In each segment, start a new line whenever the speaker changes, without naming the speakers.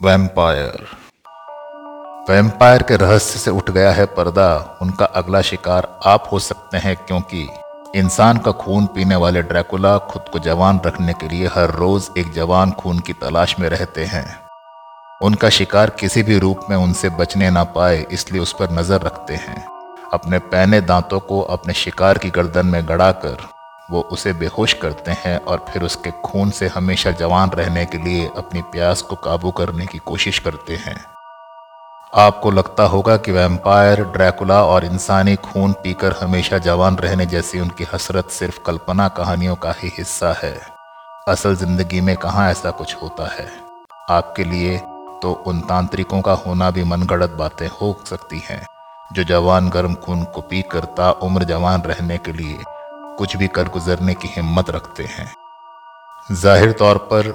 Vampire vampire के रहस्य से उठ गया है पर्दा। उनका अगला शिकार आप हो सकते हैं क्योंकि इंसान का खून पीने वाले ड्रैकुला खुद को जवान रखने के लिए हर रोज एक जवान खून की तलाश में रहते हैं। उनका शिकार किसी भी रूप में उनसे बचने ना पाए, इसलिए उस पर नज़र रखते हैं। अपने पैने दांतों को अपने शिकार की गर्दन में गड़ाकर वो उसे बेहोश करते हैं और फिर उसके खून से हमेशा जवान रहने के लिए अपनी प्यास को काबू करने की कोशिश करते हैं। आपको लगता होगा कि वैम्पायर, ड्रैकुला और इंसानी खून पीकर हमेशा जवान रहने जैसी उनकी हसरत सिर्फ़ कल्पना कहानियों का ही हिस्सा है। असल ज़िंदगी में कहाँ ऐसा कुछ होता है? आपके लिए तो उन तांत्रिकों का होना भी मनगढ़ंत बातें हो सकती हैं, जो जवान गर्म खून को पी करता उम्र जवान रहने के लिए कुछ भी कर गुजरने की हिम्मत रखते हैं। ज़ाहिर तौर पर,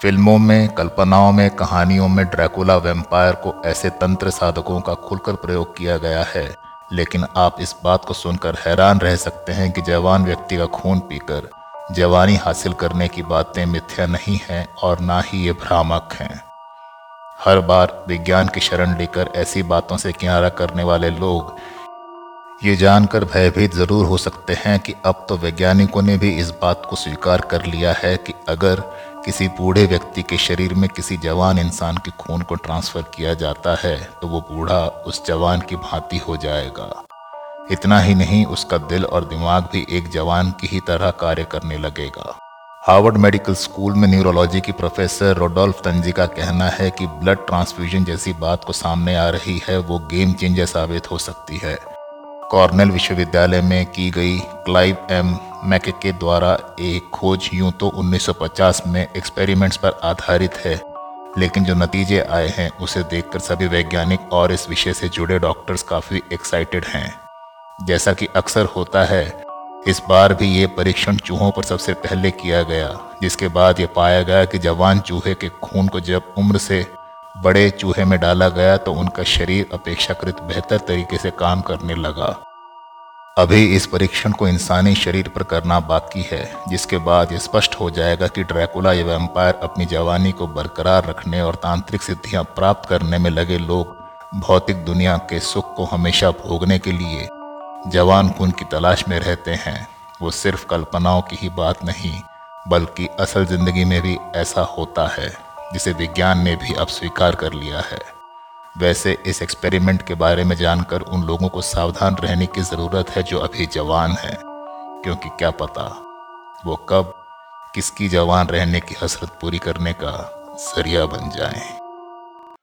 फ़िल्मों में, कल्पनाओं में, कहानियों में ड्रैकुला वेम्पायर को ऐसे तंत्र साधकों का खुलकर प्रयोग किया गया है। लेकिन आप इस बात को सुनकर हैरान रह सकते हैं कि जवान व्यक्ति का खून पीकर, जवानी हासिल करने की बातें मिथ्या नहीं हैं और ना ही ये भ्रामक हैं। हर बार विज्ञान की शरण लेकर ऐसी बातों से किनारा करने वाले लोग ये जानकर भयभीत ज़रूर हो सकते हैं कि अब तो वैज्ञानिकों ने भी इस बात को स्वीकार कर लिया है कि अगर किसी बूढ़े व्यक्ति के शरीर में किसी जवान इंसान के खून को ट्रांसफ़र किया जाता है तो वो बूढ़ा उस जवान की भांति हो जाएगा। इतना ही नहीं, उसका दिल और दिमाग भी एक जवान की ही तरह कार्य करने लगेगा। हार्वर्ड मेडिकल स्कूल में न्यूरोलॉजी की प्रोफेसर रोडोल्फ तंजी का कहना है कि ब्लड ट्रांसफ्यूजन जैसी बात को सामने आ रही है, वो गेम चेंजर साबित हो सकती है। कॉर्नेल विश्वविद्यालय में की गई क्लाइव एम. मैके के द्वारा एक खोज यूँ तो 1950 में एक्सपेरिमेंट्स पर आधारित है, लेकिन जो नतीजे आए हैं उसे देखकर सभी वैज्ञानिक और इस विषय से जुड़े डॉक्टर्स काफ़ी एक्साइटेड हैं। जैसा कि अक्सर होता है, इस बार भी ये परीक्षण चूहों पर सबसे पहले किया गया, जिसके बाद ये पाया गया कि जवान चूहे के खून को जब उम्र से बड़े चूहे में डाला गया तो उनका शरीर अपेक्षाकृत बेहतर तरीके से काम करने लगा। अभी इस परीक्षण को इंसानी शरीर पर करना बाकी है, जिसके बाद ये स्पष्ट हो जाएगा कि ड्रैकुला या वैम्पायर अपनी जवानी को बरकरार रखने और तांत्रिक सिद्धियाँ प्राप्त करने में लगे लोग भौतिक दुनिया के सुख को हमेशा भोगने के लिए जवान खून की तलाश में रहते हैं। वो सिर्फ़ कल्पनाओं की ही बात नहीं, बल्कि असल ज़िंदगी में भी ऐसा होता है। जिसे विज्ञान ने भी अब स्वीकार कर लिया है वैसे इस एक्सपेरिमेंट के बारे में जानकर उन लोगों को सावधान रहने की ज़रूरत है जो अभी जवान हैं, क्योंकि क्या पता वो कब किसकी जवान रहने की हसरत पूरी करने का ज़रिया बन जाएँ।